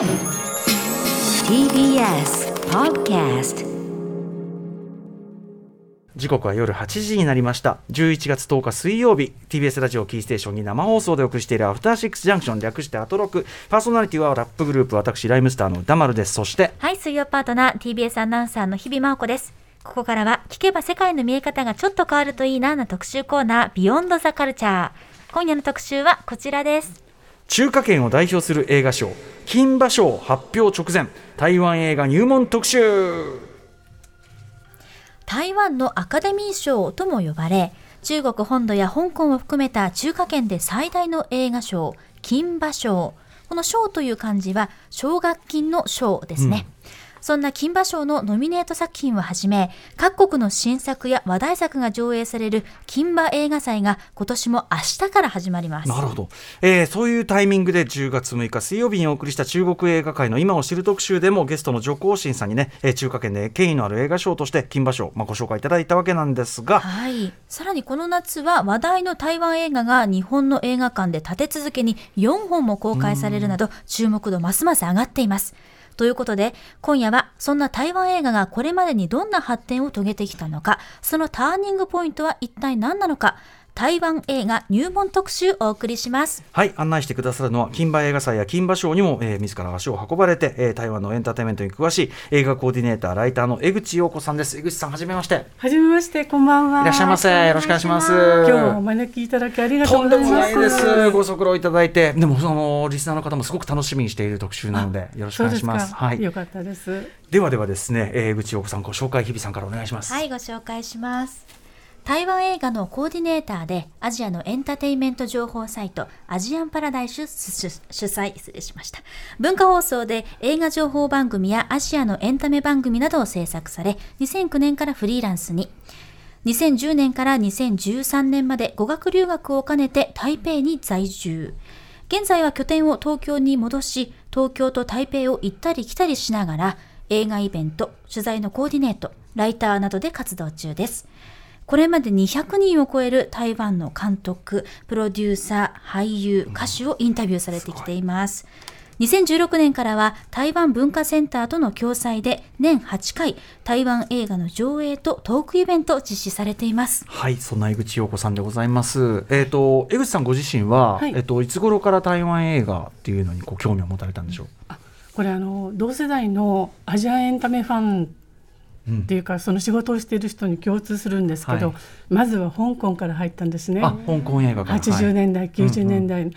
TBS Podcast 時刻は夜8時になりました11月10日水曜日 TBS ラジオキーステーションに生放送でお送りしているアフターシックスジャンクション略してアトロクパーソナリティはラップグループ私ライムスターの歌丸ですそしてはい、水曜パートナー TBS アナウンサーの日々真央子です。ここからは聞けば世界の見え方がちょっと変わるといいなな特集コーナービヨンドザカルチャー。今夜の特集はこちらです。中華圏を代表する映画賞金馬賞発表直前台湾映画入門特集台湾のアカデミー賞とも呼ばれ、中国本土や香港を含めた中華圏で最大の映画賞、金馬賞。この賞という漢字は奨学金の賞ですね。そんな金馬賞のノミネート作品をはじめ、各国の新作や話題作が上映される金馬映画祭が今年も明日から始まります。なるほど、えーそういうタイミングで10月6日水曜日にお送りした中国映画界の今を知る特集でもゲストの徐光新さんにね、えー中華圏で権威のある映画賞として金馬賞、まあ、ご紹介いただいたわけなんですが、はい。さらにこの夏は話題の台湾映画が日本の映画館で立て続けに4本も公開されるなど注目度ますます上がっています。ということで、今夜はそんな台湾映画がこれまでにどんな発展を遂げてきたのか、そのターニングポイントは一体何なのか、台湾映画入門特集お送りします。はい、案内してくださるのは、金馬映画祭や金馬賞にも、えー自ら足を運ばれて、えー台湾のエンターテインメントに詳しい映画コーディネーター、ライターの江口洋子さんです。江口さん、はじめまして。はじめまして、こんばんは。いらっしゃいませ。よろしくお願いします。今日はお招きいただきありがとうとんでもございます。ないです。ご足労いただいて、でもそのリスナーの方もすごく楽しみにしている特集なので、よろしくお願いします。そうですかはい。よかったです。ではではですね、えー江口洋子さんご紹介日々さんからお願いします。はい、ご紹介します。台湾映画のコーディネーターで、アジアのエンターテインメント情報サイト、アジアンパラダイス主催、失礼しました。文化放送で映画情報番組やアジアのエンタメ番組などを制作され、2009年からフリーランスに。2010年から2013年まで語学留学を兼ねて台北に在住。現在は拠点を東京に戻し、東京と台北を行ったり来たりしながら、映画イベント、取材のコーディネート、ライターなどで活動中です。これまで200人を超える台湾の監督、プロデューサー、俳優、歌手をインタビューされてきています。2016年からは台湾文化センターとの共催で年8回台湾映画の上映とトークイベントを実施されています。はい、そんな江口洋子さんでございます。えっ、と江口さんご自身は、はいえっ、といつ頃から台湾映画っていうのにこう興味を持たれたんでしょう？これあの同世代のアジアエンタメファンっていうか、その仕事をしている人に共通するんですけど、はい。まずは香港から入ったんですね。あ、香港映画から。80年代、はい。90年代、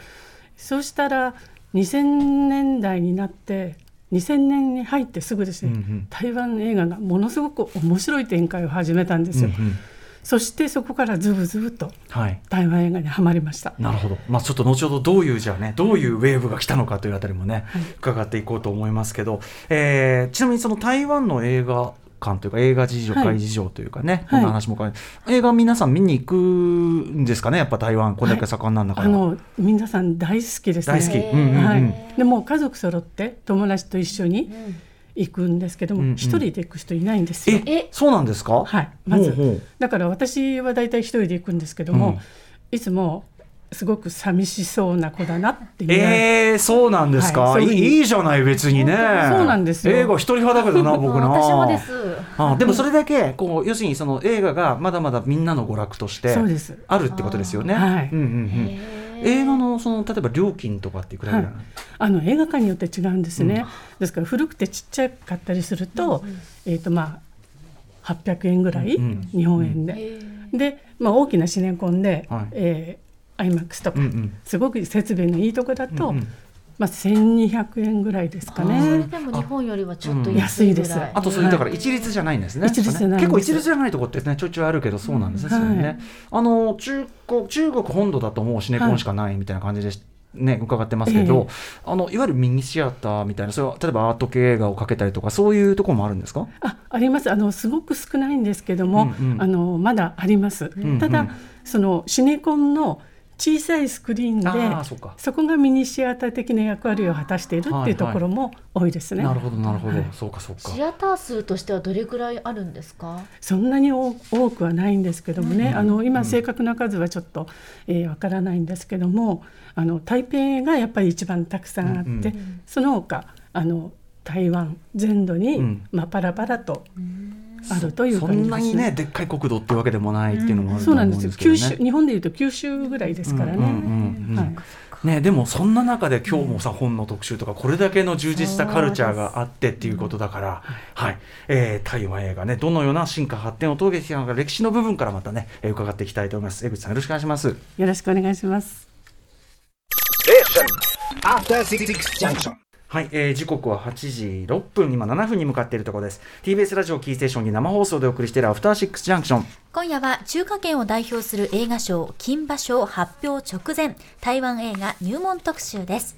そうしたら2000年代になって2000年に入ってすぐですね、うんうん。台湾映画がものすごく面白い展開を始めたんですよ、うんうん。そしてそこからズブズブとはい。台湾映画にはまりました。なるほど、まあ、ちょっと後ほどどういうじゃあねどういうウェーブが来たのかというあたりもね、伺っていこうと思いますけど、えーちなみにその台湾の映画館というか映画事情はい。会事情というかね、こはい。んな話も映画皆さん見に行くんですかね？やっぱ台湾これだけ盛んなんだから、あの皆さん大好きですね。大好き、うんうんうん。はい、でもう家族揃って友達と一緒に行くんですけどもうんうん。一、人で行く人いないんですよ。え？そうなんですか？はい、まず。ほうほう。だから私は大体一人で行くんですけども、うん。いつもすごく寂しそうな子だなっていう、えー、そうなんですか、いはいいい、いいじゃない別にね。そうなんですよ。映画一人派だけどな僕な私もです。あでもそれだけこう要するにその映画がまだまだみんなの娯楽としてそうです。あるってことですよね。はい。うんうんうん。映画のその例えば料金とかっていくらぐらいなの、あの映画館によって違うんですね、ですから古くてちっちゃかったりすると,、えーとまあ、800円ぐらい、うん日本円で、で、まあ、大きなシネコンで、はい。えー IMAX とか、うんうん。すごく設備のいいとこだと、うんうん。まあ、1200円ぐらいですかそれね。でも日本よりはちょっとうん。安いぐらい。安いです。あとそうい。うだから一律じゃないんですね。一律じゃないんです。結構一律じゃないとこってねちょいちょいあるけどそうなんですね。あの中国中国本土だともうシネコンしかないみたいな感じでしね伺ってますけど、ええ。あのいわゆるミニシアターみたいなそれは例えばアート系映画をかけたりとかそういうところもあるんですか？ああります。あのすごく少ないんですけども、うんうん。あのまだあります、んただ、うんそのシネコンの小さいスクリーンでそこがミニシアター的な役割を果たしているっていうところも多いですね。なるほどなるほど、はい。そうかそうか。シアター数としてはどれぐらいあるんですか？そんなに多多くはないんですけどもね、あの今正確な数はちょっとわ、えーわからないんですけどもあの台北がやっぱり一番たくさんあって、うんうその他あの台湾全土に、うん。まあ、パラパラとあるというそんなにねでっかい国土っていうわけでもないっていうのもあると思うんそうなんですよ。ですけどね。九州日本でいうと九州ぐらいですからね。うんうんうんうんはい。ね、でもそんな中で今日もさ、本の特集とかこれだけの充実したカルチャーがあってっていうことだから、はい。えー台湾映画ねどのような進化発展を遂げてきたのか歴史の部分からまたね、えー伺っていきたいと思います。江口さんよろしくお願いします。よろしくお願いします。Junction. はい、えー時刻は8時6分今7分に向かっているところです。TBS ラジオキーステーションに生放送でお送りしているアフターシックスジャンクション。今夜は中華圏を代表する映画賞金馬賞発表直前台湾映画入門特集です。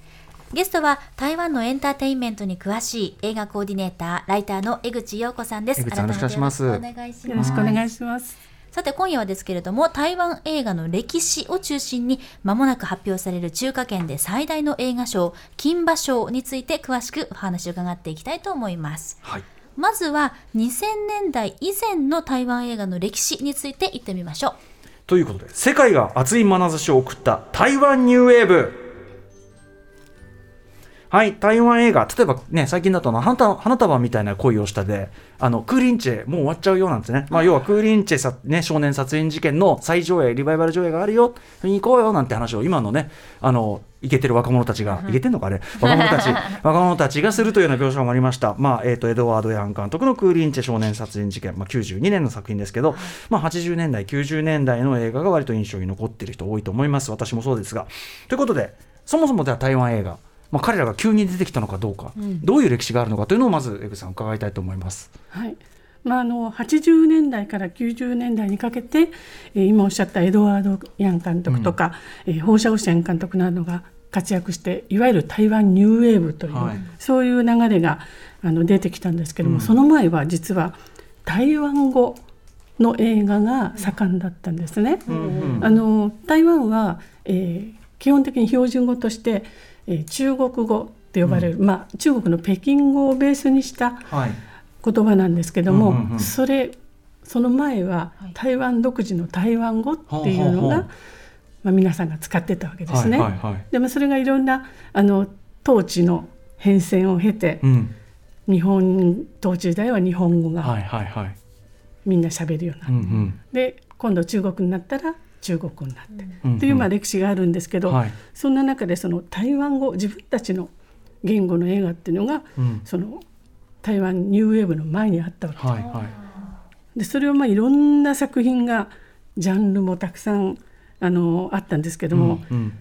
ゲストは台湾のエンターテインメントに詳しい映画コーディネーターライターの江口洋子さんです。よろしくお願いします。よろしくお願いしますさて今夜はですけれども台湾映画の歴史を中心に間もなく発表される中華圏で最大の映画賞金馬賞について詳しくお話を伺っていきたいと思います。はい。まずは2000年代以前の台湾映画の歴史について言ってみましょう。ということで世界が熱い眼差しを送った台湾ニューウェーブはい台湾映画。例えばね最近だとあの花束花束みたいな恋をしたであのクーリンチェもう終わっちゃうよなんですね、まあ、要はクーリンチェさ、ね、少年殺人事件の再上映リバイバル上映があるよ見に行こうよなんて話を今のねあのイケてる若者たちが、イケてんのかあれ若者たち 若者たちがするというような描写もありました、まあえー、とエドワード・ヤン監督のクーリンチェ少年殺人事件、まあ、92年の作品ですけど、まあ、80年代90年代の映画が割と印象に残っている人多いと思います。私もそうですが。ということでそもそもでは台湾映画まあ、彼らが急に出てきたのかどうか、どういう歴史があるのかというのをまず江口さん伺いたいと思います。はい。まああの80年代から90年代にかけて、えー今おっしゃったエドワード・ヤン監督とか、えー放射汚染監督などが活躍していわゆる台湾ニューウェーブという、はいそういう流れがあの出てきたんですけども、うんその前は実は台湾語の映画が盛んだったんですね。うんあの台湾は、えー基本的に標準語として、えー中国語って呼ばれる、まあ、中国の北京語をベースにしたはい。言葉なんですけども、うんうんうん。それその前は台湾独自の台湾語っていうのが、ほうほうほう。まあ、皆さんが使ってたわけですね。はいはいはい。でもそれがいろんなあの統治の変遷を経て、うん。日本統治時代は日本語がはいはいはい。みんな喋るようになって、うんうん。で今度中国になったら中国語になって、うん。うん。というまあ歴史があるんですけど、はい。そんな中でその台湾語自分たちの言語の映画っていうのが、うん。その台湾ニューウェーブの前にあったわけ。はいはい。でそれをまあいろんな作品がジャンルもたくさんあのあったんですけども、うん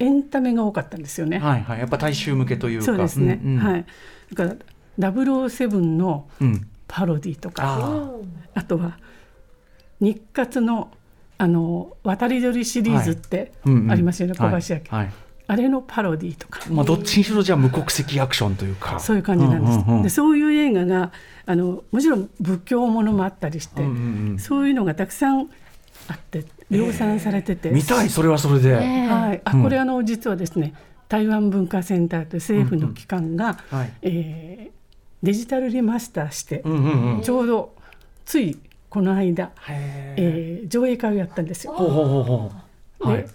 エンタメが多かったんですよね。うんはいはい。やっぱ大衆向けというか。そうですね、うんうん。はい。だから007のうん。パロディとかああとは日活のあの渡り鳥シリーズってーうんうん。ありますよね、小橋明、はい。はいあれのパロディとか、まあどっちにしろじゃあ無国籍アクションというか。そういう感じなんです。うんうんうんでそういう映画があのもちろん仏教ものもあったりして、うんうんうん。そういうのがたくさんあって量産されてて、見たいそれはそれで、はい、あうん。これあの実はですね台湾文化センターという政府の機関が、はい。えーデジタルリマスターして、うんうんうん。ちょうどついこの間、えー上映会をやったんですよ。ではい。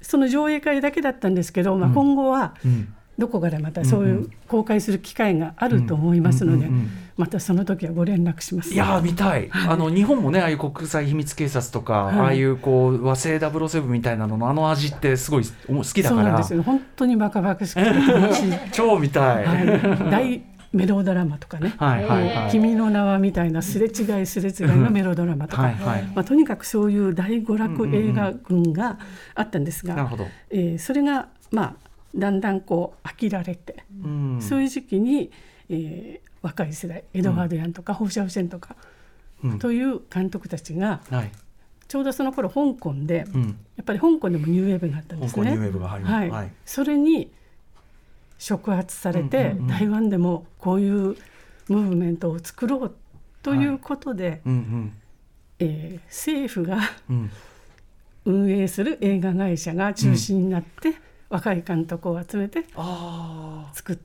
その上映会だけだったんですけど、まあ、うん今後はうん。どこからまたそういう公開する機会があると思いますので、またその時はご連絡します。いやー見たい、あの日本もねああいう国際秘密警察とか、はい。ああいうこう和製007みたいなののあの味ってすごいお好きだから。そうなんですよ。本当にバカバカしく 超見たい、大メロドラマとかね。はいはいはい。君の名はみたいなすれ違いすれ違いのメロドラマとか、はいはい。まあ、とにかくそういう大娯楽映画群があったんですが、なるほど、えーそれがまあだんだんこう飽きられて、うん、そういう時期に、えー若い世代エドワード・ヤンとか放射線とか、うん。という監督たちがはい。ちょうどその頃香港で、うん、やっぱり香港でもニューウェーブがあったんですね。香港ニューウェーブが入ります、はい。はい。それに触発されて、うんうんうん。台湾でもこういうムーブメントを作ろうということで、うんえー政府がうん。うん運営する映画会社が中心になって、若い監督を集めてあ作っ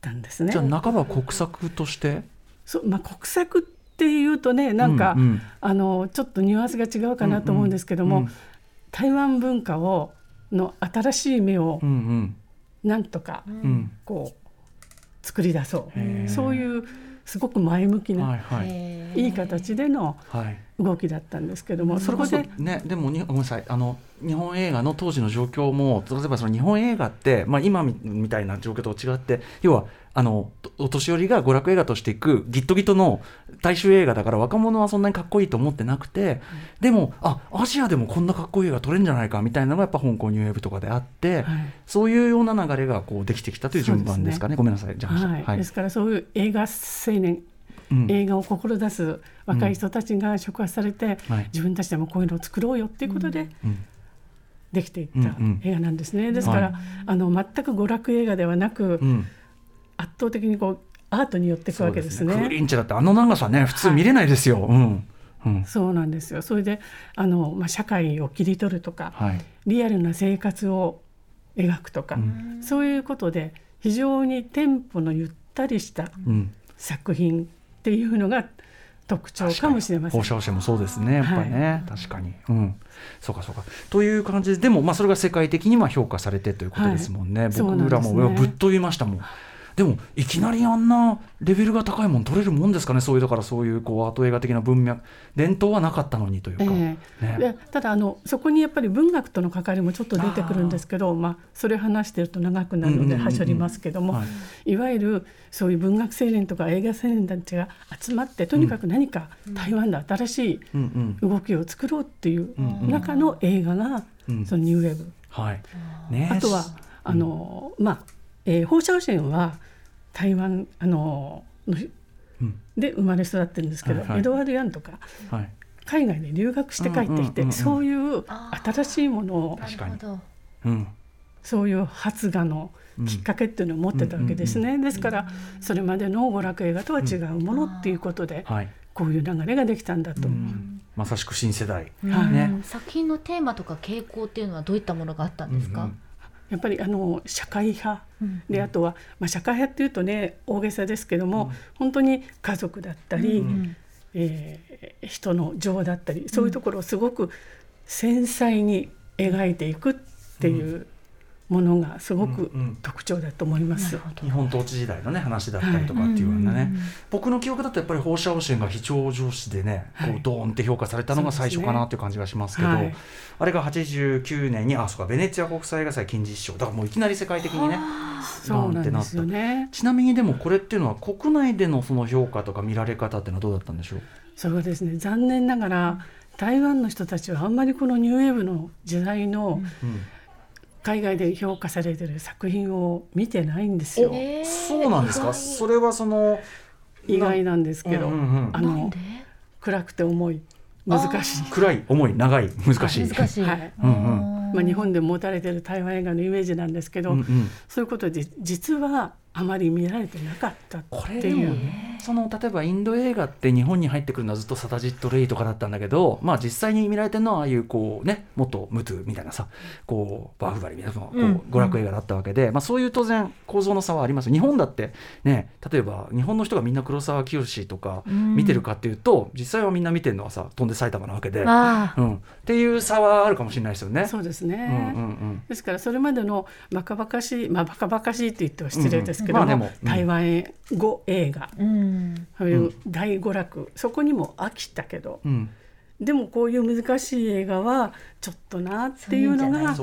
たんですね。あじゃあ半ば国策として？そうまあ、国策っていうとねなんか、うんうん。あのちょっとニュアンスが違うかなと思うんですけども、うんうん。台湾文化をの新しい目をうんうんなんとかうん。こう作り出そう。そういうすごく前向きな、はいはい。へー。い、い形でのはい動きだったんですけども、そこそでね、でもにごめんなさい。あの日本映画の当時の状況も例えばその日本映画って、まあ、今みみたいな状況と違って要はあのおお年寄りが娯楽映画としていくギットギトの大衆映画だから若者はそんなにかっこいいと思ってなくて、でもあアジアでもこんなかっこいい映画撮れるんじゃないかみたいなのがやっぱ香港ニューウェーブとかであって、はい。そういうような流れがこうできてきたという順番ですかね。ごめんなさい。じゃあ、はい。ですからそういう映画青年うん映画を志す若い人たちが触発されて、はい。自分たちでもこういうのを作ろうよっていうことでうん。できていったうんうん映画なんですね。ですから、はい。あの全く娯楽映画ではなく、うん。圧倒的にこうアートに寄っていくわけですね。クーリンチェだってあの長さね普通見れないですよ。うん。うん。そうなんですよ。それであの、まあ、社会を切り取るとか、はい。リアルな生活を描くとか、そういうことで非常にテンポのゆったりしたうん。作品っていうのが特徴かもしれません。放。射線もそうですねやっぱりね、確かに。うん。そうかそうか。という感じででもまあそれが世界的には評価されてということですもんね、はい。僕らもぶっ飛びましたもんでもいきなりあんなレベルが高いもん取れるもんですかね？そういうだからそういうこうアート映画的な文脈。伝統はなかったのにというか、えね。えでただあのそこにやっぱり文学との関わりもちょっと出てくるんですけどまあ、それ話してると長くなるのではしょりますけども、はい。い、わゆるそういう文学青年とか映画青年たちが集まってとにかく何か台湾で新しい動きを作ろうっていう中の映画が、うん。そのニューウェーブ、はい。ね。あとはあの、まあえー放射線は台湾あののうん。で生まれ育ってるんですけど、はいはい。エドワード・ヤンとかはい。海外で留学して帰ってきて、うんうんうんうんそういうあ新しいものを確かに。なるほど。うん。そういう発芽のきっかけっていうのを持ってたわけですね、ですからそれまでの娯楽映画とは違うものっていうことで、はい、こういう流れができたんだと、うん。まさしく新世代、はいね。作品のテーマとか傾向っていうのはどういったものがあったんですか、うんうんやっぱりあの社会派。であとは、まあ、社会派っていうとね大げさですけども、本当に家族だったり、えー人の情だったりそういうところをすごく繊細に描いていくっていうものがすごくうんうん。特徴だと思います。日本統治時代のね話だったりとかっていうようなね、僕の記憶だとやっぱり放射汚染が非常上司でね、はい。こうドーンって評価されたのが最初かなっていう感じがしますけどはい。あれが89年にあそうかベネチア国際映画祭金獅子賞だからもういきなり世界的にねそうなんですよね。ちなみにでもこれっていうのは国内でのその評価とか見られ方っていうのはどうだったんでしょう、それはですね。残念ながら台湾の人たちはあんまりこのニューウェーブの時代のうん海外で評価されてる作品を見てないんですよ。えー。そうなんですか？それはその意外なんですけど、うんうん。うんあの暗くて重い難しい。暗い重い長い難しい。難しい、はい。うんうん。まあ、日本で持たれてる台湾映画のイメージなんですけど、うんうん。そういうことで実はあまり見られてなかったっていう。その例えばインド映画って日本に入ってくるのはずっとサタジット・レイとかだったんだけどまあ実際に見られてるのはああいうこうね元ムトゥみたいなさ こうバーフバリみたいなこううん。娯楽映画だったわけで、まあ、そういう当然構造の差はあります。日本だってね例えば日本の人がみんな黒沢清とか見てるかっていうと、実際はみんな見てるのはさ飛んで埼玉なわけで、うん、っていう差はあるかもしれないですよね。そうですうんうんね、うん。ですからそれまでのバカバカしいまあバカバカしいって言っては失礼ですけども,、まあでも。うん台湾語映画。うん。そういう大娯楽、そこにも飽きたけど。うん。でもこういう難しい映画はちょっとなっていうのが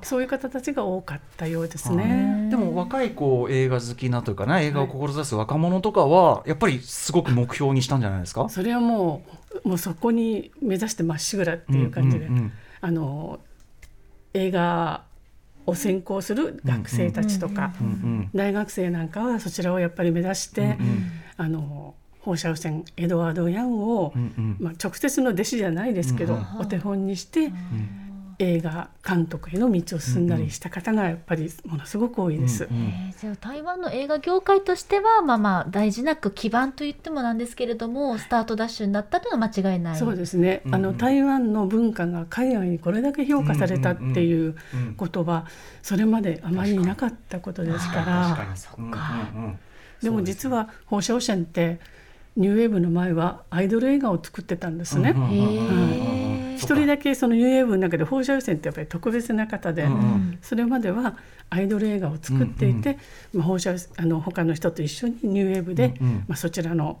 そういう方たちが多かったようですはいね。でも若いこう映画好きなというかね映画を志す若者とかはやっぱりすごく目標にしたんじゃないですか？それはもうもうそこに目指してまっしぐらっていう感じで、うんうんうん。あの映画を専攻する学生たちとか、大学生なんかはそちらをやっぱり目指して、あの放射線エドワード・ヤンを、まあ、直接の弟子じゃないですけど、うんお手本にして、映画監督への道を進んだりした方がやっぱりものすごく多いです。うんうん。えーじゃあ台湾の映画業界としてはまあまあ大事なく基盤と言ってもなんですけれどもスタートダッシュになったというのは間違いない。そうですね、うんあの台湾の文化が海外にこれだけ評価されたっていううんことはそれまであまりなかったことですか確からに。そっか。うんうんうん。でも実は放射汚染ってニューウェーブの前はアイドル映画を作ってたんですね。うん一人だけそのニューウェーブの中で放射汚染ってやっぱり特別な方で、うんうん。それまではアイドル映画を作っていて、まあ、放射あの他の人と一緒にニューウェーブで、うんうん。まあ、そちらの、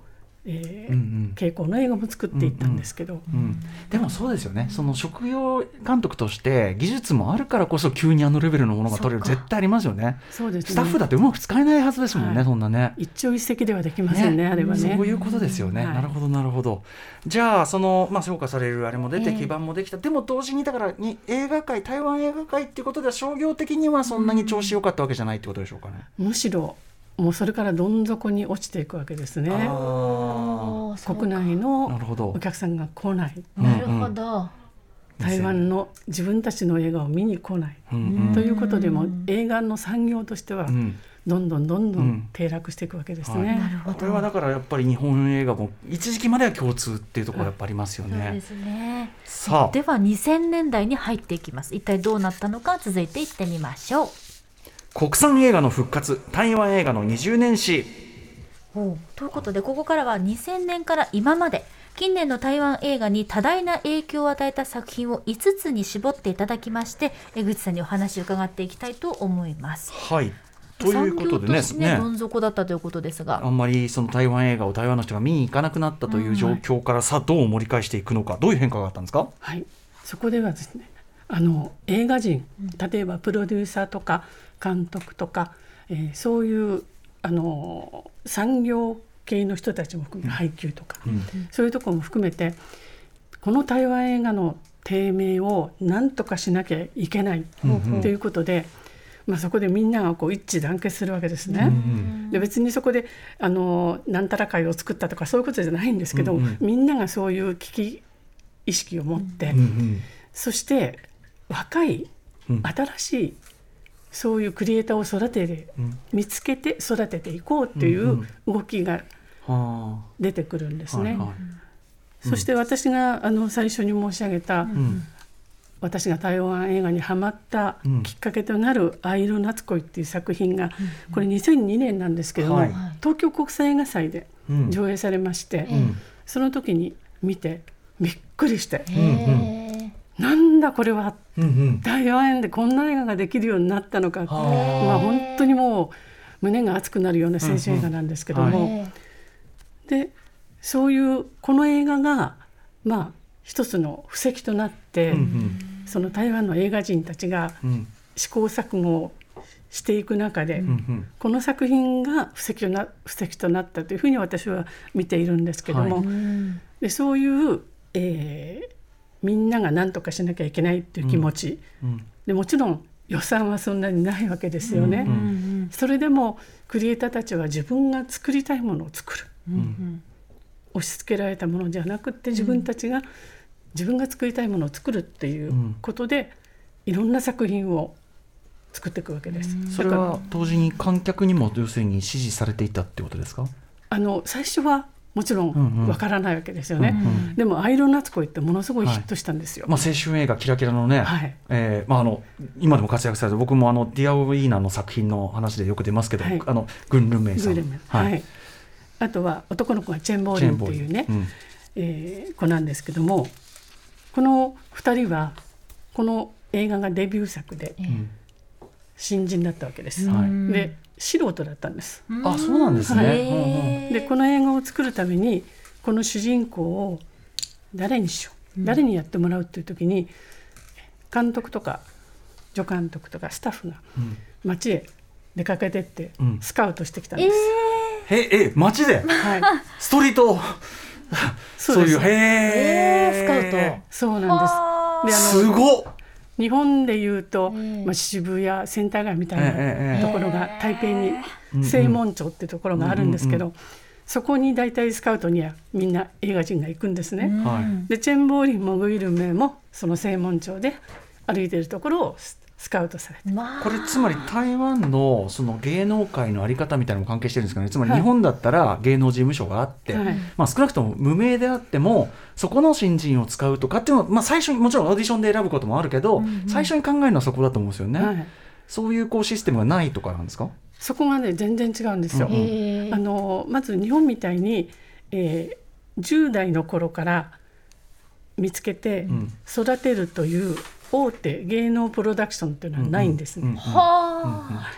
えーうんうん。傾向の映画も作っていったんですけど、うん、でもそうですよね、その職業監督として技術もあるからこそ急にあのレベルのものが撮れる。絶対ありますよね。そうですね。スタッフだってうまく使えないはずですもんね、はい。そんなね。一朝一夕ではできませんね。あれはね。そういうことですよね、はい。なるほどなるほど。じゃあその、まあ、評価されるあれも出てええ。基盤もできた、でも同時にだからに映画界台湾映画界っていうことでは商業的にはそんなに調子良かったわけじゃないってことでしょうかね。むしろもうそれからどん底に落ちていくわけですね。あ国内のるほど。お客さんが来ない。なるほど、台湾の自分たちの映画を見に来ない、うんということでも映画の産業としてはどんどんどんどうん。ん低落していくわけですはい。ね。なるほど。これはだからやっぱり日本映画も一時期までは共通っていうところがやっぱありますよね。そうですね。さあ。では2000年代に入っていきます。一体どうなったのか続いていってみましょう国産映画の復活台湾映画の20年史。ということでここからは2000年から今まで近年の台湾映画に多大な影響を与えた作品を5つに絞っていただきまして江口さんにお話を伺っていきたいと思います。はい。ということでね産業としてねね。どん底だったということですあが、んまりその台湾映画を台湾の人が見に行かなくなったという状況からさあどう盛り返していくのか。どういう変化があったんですか？はい、そこではですねあの映画人例えばプロデューサーとか監督とか、えーそういうあの産業系の人たちも含め配給とか、そういうところも含めてこの台湾映画の低迷を何とかしなきゃいけないということで、まあ、そこでみんながこう一致団結するわけですね。で別にそこであのなんたら会を作ったとかそういうことじゃないんですけど、うんうん。みんながそういう危機意識を持って、うんうん。そして若いうん。新しいそういうクリエイターを育てて、うん。見つけて育てていこうっていう動きがは出てくるんですね。そして私があの最初に申し上げた、うん。私が台湾映画にハマったうん。きっかけとなる「藍色夏恋」っていう作品が、これ2002年なんですけども、はい。東京国際映画祭でうん。上映されまして、ん。その時に見てびっくりしてなんだこれは。うんうん。台湾でこんな映画ができるようになったのか、まあ、本当にもう胸が熱くなるような青春映画なんですけども、へーでそういうこの映画がまあ一つの布石となって、うんその台湾の映画人たちがうん。試行錯誤をしていく中で、うんうん。この作品が布石とな布石となったというふうに私は見ているんですけども、はうんでそういう、えーみんなが何とかしなきゃいけないっていう気持ち、うん。でもちろん予算はそんなにないわけですよね。うん。うん。それでもクリエイターたちは自分が作りたいものを作る。うん。押し付けられたものじゃなくって自分たちが、自分が作りたいものを作るっていうことで、いろんな作品を作っていくわけです。それだからは同時に観客にも要するに支持されていたってことですか？あの最初はもちろうんうん。んわからないわけですよね。うんうん。でも「アイロン夏恋」ってものすごいヒットしたんですよ。まあ、青春映画キラキラのね、はい。えーまあ、あの今でも活躍されて僕もあのディアオ・イーナンの作品の話でよく出ますけど、はい。あのグイ・ルンメイさん。グーレメンはい。あとは男の子がチェンボーリンっていうね、うん。えー子なんですけどもこの2人はこの映画がデビュー作でうん。新人だったわけです。はい。で素人だったんです。あそうなんですね、でこの映画を作るためにこの主人公を誰にしよう、誰にやってもらうっていう時に監督とか助監督とかスタッフがうん。街へ出かけてってうん。スカウトしてきたんです。ええ街で？はい、ストリートそうういうへえースカウト。そうなんです。あであすのごっ日本でいうと、ええ。まあ、渋谷センター街みたいなところが台北にうん正門町ってところがあるんですけど、うんそこに大体スカウトにはみんな映画人が行くんですね。ーはい。でチェンボーリンもグイルメもその正門町で歩いてるところをススカウトされて。まあ。これつまり台湾のその芸能界のあり方みたいなのも関係してるんですかね。つまりはい日本だったら芸能事務所があって、はい。まあ、少なくとも無名であってもそこの新人を使うとかっていうのは、まあ、最初にもちろんオーディションで選ぶこともあるけど、最初に考えるのはそこだと思うんですよね、はい、そういうこうシステムがないとかなんですか？そこがね全然違うんですよ。うん。へー。あのまず日本みたいに、えー10代の頃から見つけてん。育てるという大手芸能プロダクションっていうのはないんですね。は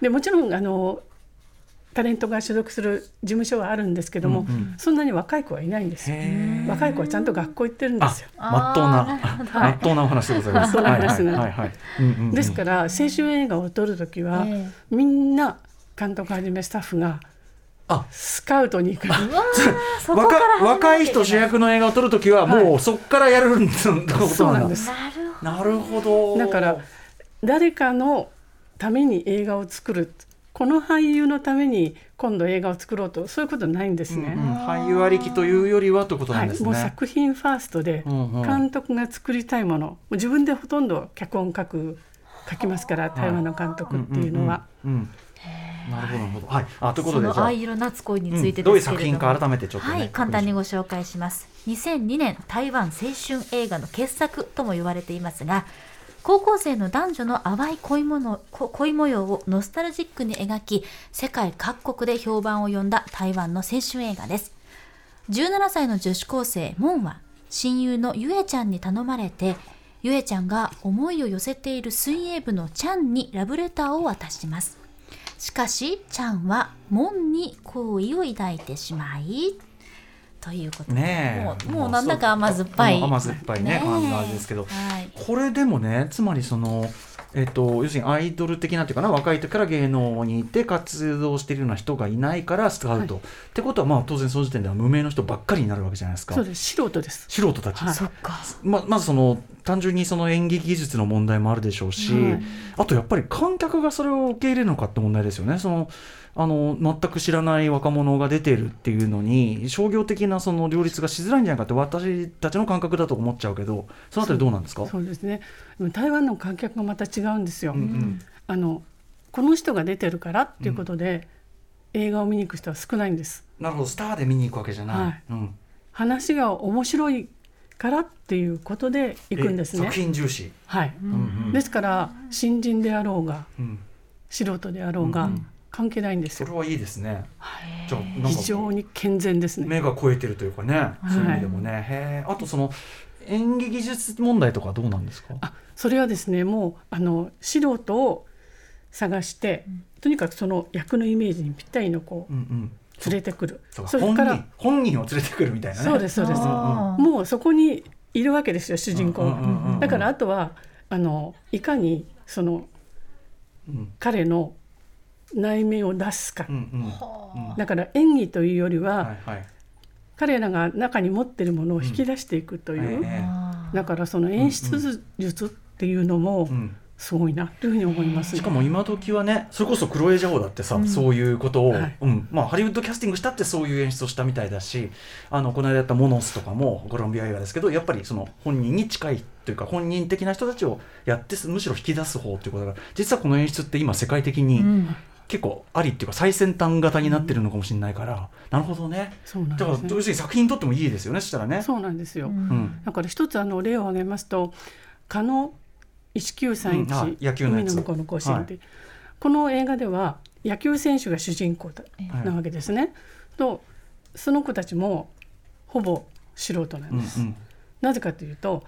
でもちろんあのタレントが所属する事務所はあるんですけども、そんなに若い子はいないんですよ。若い子はちゃんと学校行ってるんですよ。まっとうな。まっとうなお話でございます。そうなんですですから青春映画を撮る時は、えみんな監督はじめスタッフがあ。スカウトに行く。若若い人主役の映画を撮るときはもうそこからやるんだことなだそうなんんですなるほど。だから誰かのために映画を作るこの俳優のために今度映画を作ろうとそういうことないんですね。うん俳優ありきというよりはということなはい、んですね。もう作品ファーストでうんうん。監督が作りたいもの、もう自分でほとんど脚本書く書きますから台湾の監督っていうのは、うんうんうんなるほどなるほど。はい。あということそでの藍色夏恋についてども、うん。どういう作品か改めてちょっとねはい簡単にご紹介します。2002年台湾青春映画の傑作とも言われていますが高校生の男女の淡い恋ものこ恋模様をノスタルジックに描き世界各国で評判を呼んだ台湾の青春映画です。17歳の女子高生モンは親友のゆえちゃんに頼まれてゆえちゃんが思いを寄せている水泳部のチャンにラブレターを渡しますしかしチャンはモンに好意を抱いてしまいということで、ねえ。もうもうなんだか甘酸っぱい、甘酸っぱいねねえ感じですけどはい、これでもねつまりそのえっと、要するにアイドル的なっていうかな若い時から芸能にいて活動しているような人がいないからスカウト、はい。ってことはまあ当然その時点では無名の人ばっかりになるわけじゃないですか。そうです。素人です。素人たち、はい。そっか。ままずその単純にその演劇技術の問題もあるでしょうし、はい。あとやっぱり観客がそれを受け入れるのかって問題ですよね。そのあの全く知らない若者が出てるっていうのに商業的なその両立がしづらいんじゃないかって私たちの感覚だと思っちゃうけどそのあたりどうなんですか？そうですね。台湾の観客がまた違うんですよ。うんうん。あのこの人が出てるからっていうことで、映画を見に行く人は少ないんです。なるほど。スターで見に行くわけじゃない、はい。うん、話が面白いからっていうことで行くんですね。え作。品重視、はい。うんうん。ですから新人であろうがうん。素人であろうが、うんうん関係ないんですよ。それはいいですね。はい。じゃ非常に健全ですね。目が超えてるというかね、そういう意味でもね。へー。あとその演劇技術問題とかどうなんですか？あそれはですねもうあの素人を探して、とにかくその役のイメージにぴったりの子をうんうん。連れてくる、そうか。それから本人本人を連れてくるみたいなね。そうですそうです。もうそこにいるわけですよ主人公うんうんうんうんがだからあとはあのいかにそのうん。彼の内面を出すか、うんうん。だから演技というよりは、はいはい。彼らが中に持ってるものを引き出していくという、だからその演出術っていうのもうん。すごいなというふうに思います、ねしかも今時はねそれこそクロエ・ジャオだってさ、そういうことを、はい。うん。まあ、ハリウッドキャスティングしたってそういう演出をしたみたいだしあのこの間やった「モノス」とかもコロンビア映画ですけどやっぱりその本人に近いというか本人的な人たちをやってむしろ引き出す方ということだから実はこの演出って今世界的にうん結構ありっていうか最先端型になってるのかもしれないから、なるほどね。そうなんだからですね要するに作品にとってもいいですよねそしたらね。そうなんですよ、うん。だから一つあの例を挙げますと加納1931、うん。あ野球の海の向こうの甲子園で、この映画では野球選手が主人公だはい。なわけですね。とその子たちもほぼ素人なんです。うんうん。なぜかというと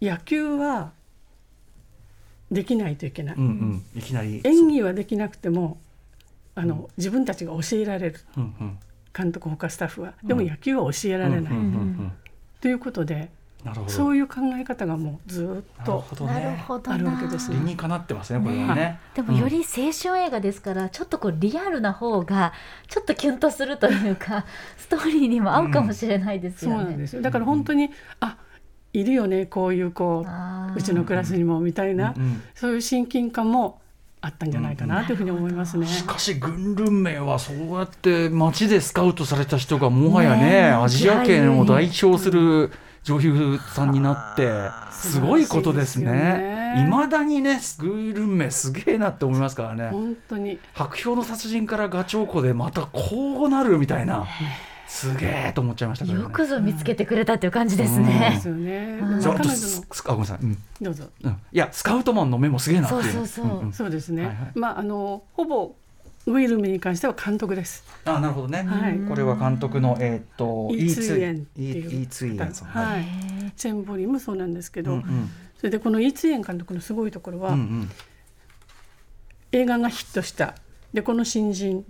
野球はできないといけない、うんうん、いきなり。演技はできなくてもあの、自分たちが教えられる。うんうん。監督他スタッフは。でも野球は教えられない、うんうんうんうん。ということでなるほど。そういう考え方がもうずっなるとほどなるねほどな。あるわけですね理にかなってますねこれはね。でもより青春映画ですから、ちょっとこうリアルな方がちょっとキュンとするというかストーリーにも合うかもしれないですそうよね。なんですよ。だから本当に、あいるよねこういう子うちのクラスにもみたいな、うんうん。そういう親近感もあったんじゃないかなというふうに思いますね。しかし軍ルン名はそうやって街でスカウトされた人がもはやねねえ。アジア圏を代表する女優さんになってすごいことです。ね。いまだにね軍ルン名すげえなって思いますからね。本当に。白氷の殺人からガチョウコでまたこうなるみたいなすげえと思っちゃいましたけどね。よくぞ見つけてくれたっていう感じですでねす。よね。うん。でも彼女のススあごめんなさい、うん。どうぞ。うん、いやスカウトマンの目もすげえなっていう。そうそうそう。んん。そうですね。はいはい。まああのほぼウィルムに関しては監督です。あなるほどね、はい。これは監督のえーっとイーツイエンっていう。イーツイエンさんはい。チェンボリもそうなんですけど、うんうん。それでこのイ・ツイエン監督のすごいところは、うんうん。映画がヒットした。でこの新人、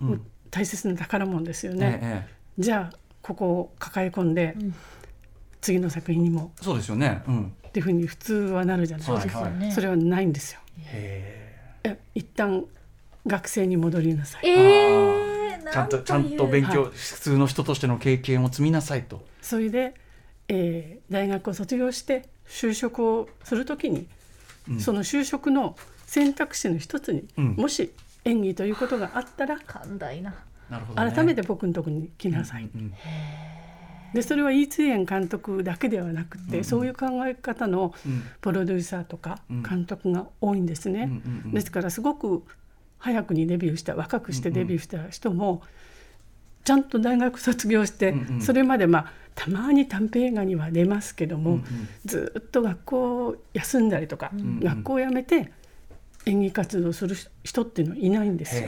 うん大切な宝物ですよね、ええじゃあここを抱え込んで、次の作品にも。そうですよね。うん。っていうふうに普通はなるじゃないですか、はいはい。ねそれはないんですよ。へえ。一旦学生に戻りなさい、えー、え。ちゃんとちゃんと勉強、普通の人としての経験を積みなさいと。それで、えー大学を卒業して就職をするときに、うん。その就職の選択肢の一つに、うん。もし演技ということがあったら寛大ななるほど、ね。改めて僕のところに来なさい、うんでそれはイーツイエン監督だけではなくて、そういう考え方のうんプロデューサーとかうん。監督が多いんですね、うんうんうん。ですからすごく早くにデビューした若くしてデビューした人も、ちゃんと大学卒業して、うんうん。それまでまあたまに短編映画には出ますけども、うんうん。ずっと学校を休んだりとか、ん学校を辞めて演技活動する人っていうのはいないんですよ。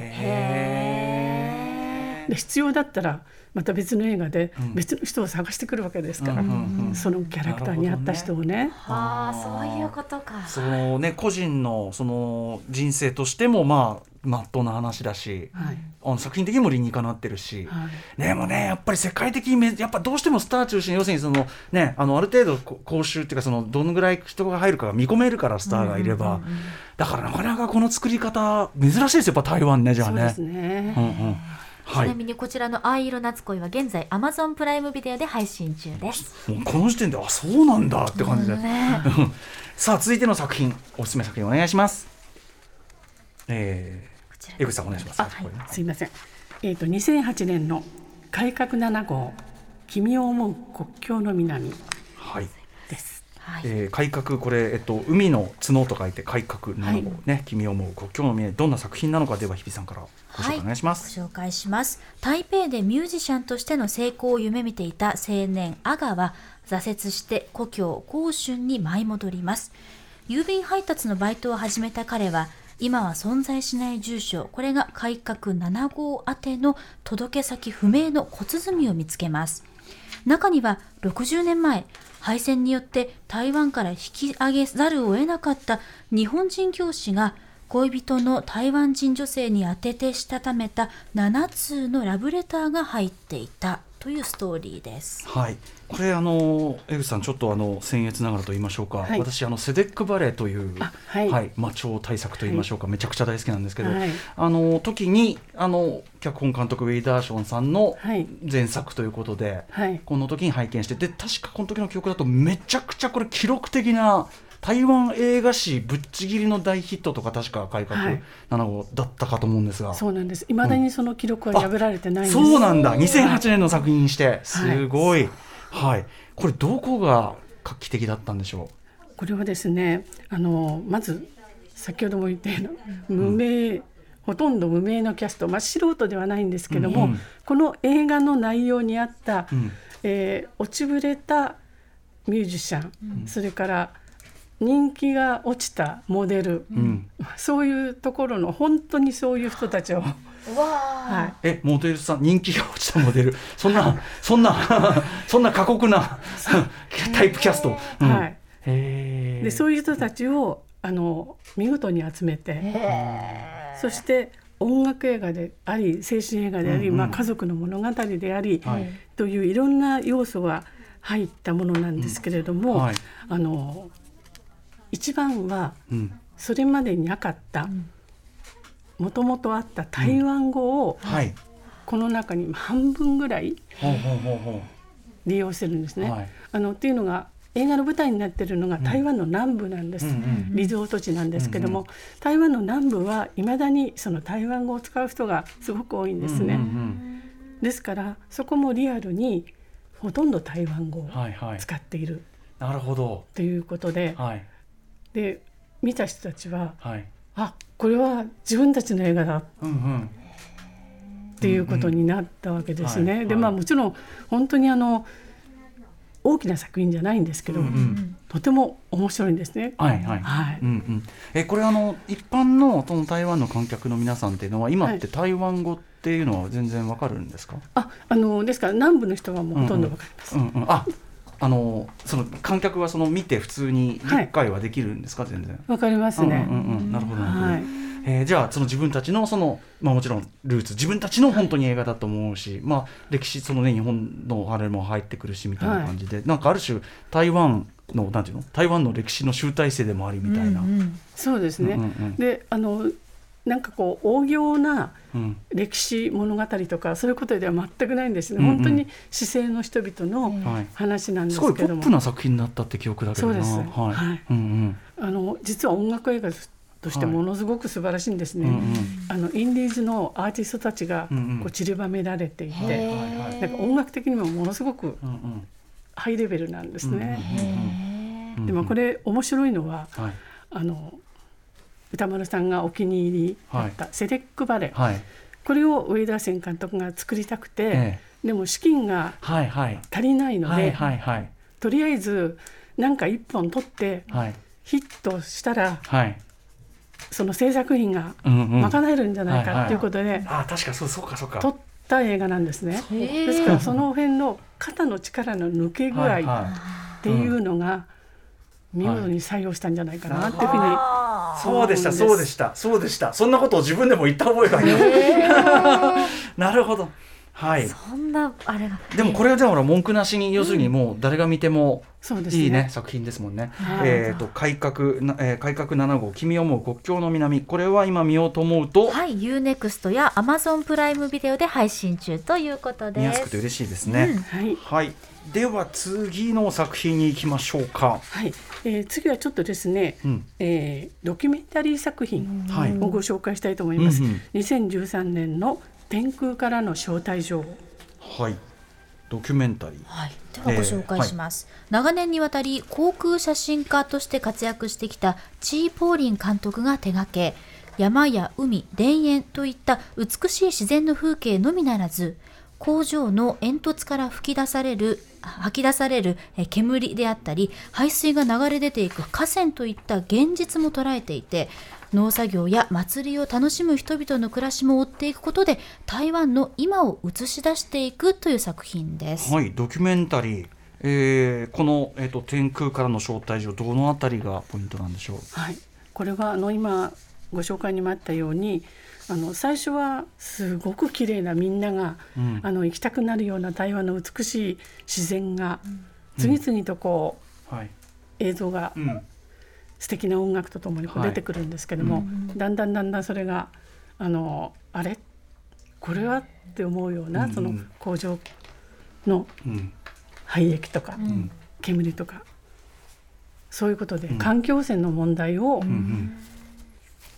必要だったらまた別の映画でうん。別の人を探してくるわけですから、うんうんうん。そのキャラクターに合った人をね。ああそういうことか。そのね個人のその人生としてもまあまっとうな話だし、はい。あの作品的にも理にかなってるし、はい。でもねやっぱり世界的にめやっぱどうしてもスター中心要するにそのねあのある程度こ講習っていうかそのどのぐらい人が入るかが見込めるからスターがいれば、だからなかなかこの作り方珍しいですよやっぱ台湾ねじゃあね。そうですね。うんうんはいちなみにこちらの「藍色夏恋」は現在 Amazon プライムビデオで配信中です。もうこの時点であそうなんだって感じで、ねうん さあ続いての作品おすすめ作品お願いします。えちらー、江口さんお願いします。あこれねすいません。えっ、と2008年の改革7号君を思う国境の南はい。はい。えー、改革これ、えっと、海の角と書いて改革7号、はね君を思う国境の峰どんな作品なのかでは日比さんからご紹介お願いします、ご紹介します。台北でミュージシャンとしての成功を夢見ていた青年アガは挫折して故郷広春に舞い戻ります。郵便配達のバイトを始めた彼は今は存在しない住所これが改革7号宛ての届け先不明の小鼓を見つけます中には60年前敗戦によって台湾から引き上げざるを得なかった日本人教師が恋人の台湾人女性に宛ててしたためた7通のラブレターが入っていた。というストーリーです。はい。これあの江口さんちょっとあの僭越ながらと言いましょうか、はい。私あのセデックバレーというあはい。まあ、超大作と言いましょうか、めちゃくちゃ大好きなんですけど、はい。あの時にあの脚本監督ウェイダーションさんのはい。前作ということで、はい。この時に拝見して。で確かこの時の記憶だとめちゃくちゃこれ記録的な台湾映画史ぶっちぎりの大ヒットとか確か改革はい。7号だったかと思うんですが、そうなんです。いまだにその記録は破られてないんです。そうなんだ。2008年の作品にして。すごい、はい。これどこが画期的だったんでしょこれはですねあのまず先ほども言ったような無名、ほとんど無名のキャスト、まあ、素人ではないんですけども、うん。うんこの映画の内容に合った、うん。えー落ちぶれたミュージシャン、それから人気が落ちたモデル、う、うん。そういうところの本当にそういう人たちを、わはい、えモデルさん人気が落ちたモデル。そんなそんなそんな過酷なタイプキャスト、うん。はい。でそういう人たちをあの見事に集めて。そして音楽映画であり青春映画であり、うんうん。まあ、家族の物語であり、はい。といういろんな要素が入ったものなんですけれども、はい。あの一番はうん。それまでになかったもともとあった台湾語をはい。この中に半分ぐらい利用してるんですね。はい。あのっていうのが映画の舞台になってるのが台湾の南部なんです、うんうんリゾート地なんですけども、うん台湾の南部はいまだにその台湾語を使う人がすごく多いんですね、うんうんですからそこもリアルにほとんど台湾語をうんはいはい。使っている。なるほど。ということで、はいで見た人たちははい。あこれは自分たちの映画だ。っうんうん。ていうことになったわけですね。はい。でまあはい。もちろん本当にあの大きな作品じゃないんですけど、うんうん。とても面白いんですね。はいはい。はい。うんうん、えこれあの一般のその台湾の観客の皆さんっていうのは今って台湾語っていうのは全然わかるんですか、ああのですから南部の人はもうほとんどわかります。うんうん、ああのその観客はその見て普通に理解はできるんですか、全然。わかりますね。うんうんうん、なるほどなるほど。はいえーじゃあその自分たちのその、まあ、もちろんルーツ自分たちの本当に映画だと思うし、まあ、歴史そのね日本のあれも入ってくるしみたいな感じで、なんかある種台湾のなんていうの？台湾の歴史の集大成でもありみたいな。うんうんそうですね。うんうんであのなんかこう大行なうん。歴史物語とかそういうことでは全くないんですね、うんうん。本当に市政の人々のはい。話なんですすごいポけども、ップな作品になったって記憶だけどな。そうです。はい。はい。うんあの実は音楽映画としてものすごく素晴らしいんですね、うんうん。あのインディーズのアーティストたちがうんうん。こう散りばめられていて、はいはいなんか音楽的にもものすごくうんうん。ハイレベルなんですね、うん。でもこれ面白いのははい。あの歌丸さんがお気に入りだったセレックバレー、はい。これを上田千監督が作りたくて、えでも資金が足りないので、はいはいはい。とりあえずなんか一本取ってはい。ヒットしたらはい。その制作費が賄えるんじゃないかということであ確かそうそうかそうか。撮った映画なんですね。ですからその辺の肩の力の抜け具合はいはっていうのが見事に採用したんじゃないかなっていうふうにい。そうでしたそうでしたそうでした。そんなことを自分でも言った覚えがあります。なるほど。はい。そんなあれがでもこれはじゃあほら文句なしに要するにもう誰が見てもそうですねいいね作品ですもんね。はいえっと改革なえー改革7号君を思う国境の南これは今見ようと思うとはい UNEXT や Amazon プライムビデオで配信中ということです見やすくて嬉しいですね。はいはい。では次の作品に行きましょうか。はい、えー次はちょっとですね、うんえードキュメンタリー作品はいをご紹介したいと思います。うんうん2013年の天空からの招待状。はい。ドキュメンタリー。はい、ではご紹介します、長年にわたり航空写真家として活躍してきたチー・ポーリン監督が手掛け山や海田園といった美しい自然の風景のみならず工場の煙突から吹き出される吐き出されるえー煙であったり排水が流れ出ていく河川といった現実も捉えていて農作業や祭りを楽しむ人々の暮らしも追っていくことで台湾の今を映し出していくという作品です。はい、ドキュメンタリー。えーこの、えー、と天空からの招待状どのあたりがポイントなんでしょう？はい、これはあの今ご紹介にもあったようにあの最初はすごく綺麗なみんなが、うん。あの行きたくなるような台湾の美しい自然が次々とこう、はい、映像がうん。素敵な音楽とともに出てくるんですけども、だんだんだんだんそれがあのあれ？これはって思うような、うん。うんその工場のうん。廃液とか、ん。煙とかそういうことで、ん。環境汚染の問題をうん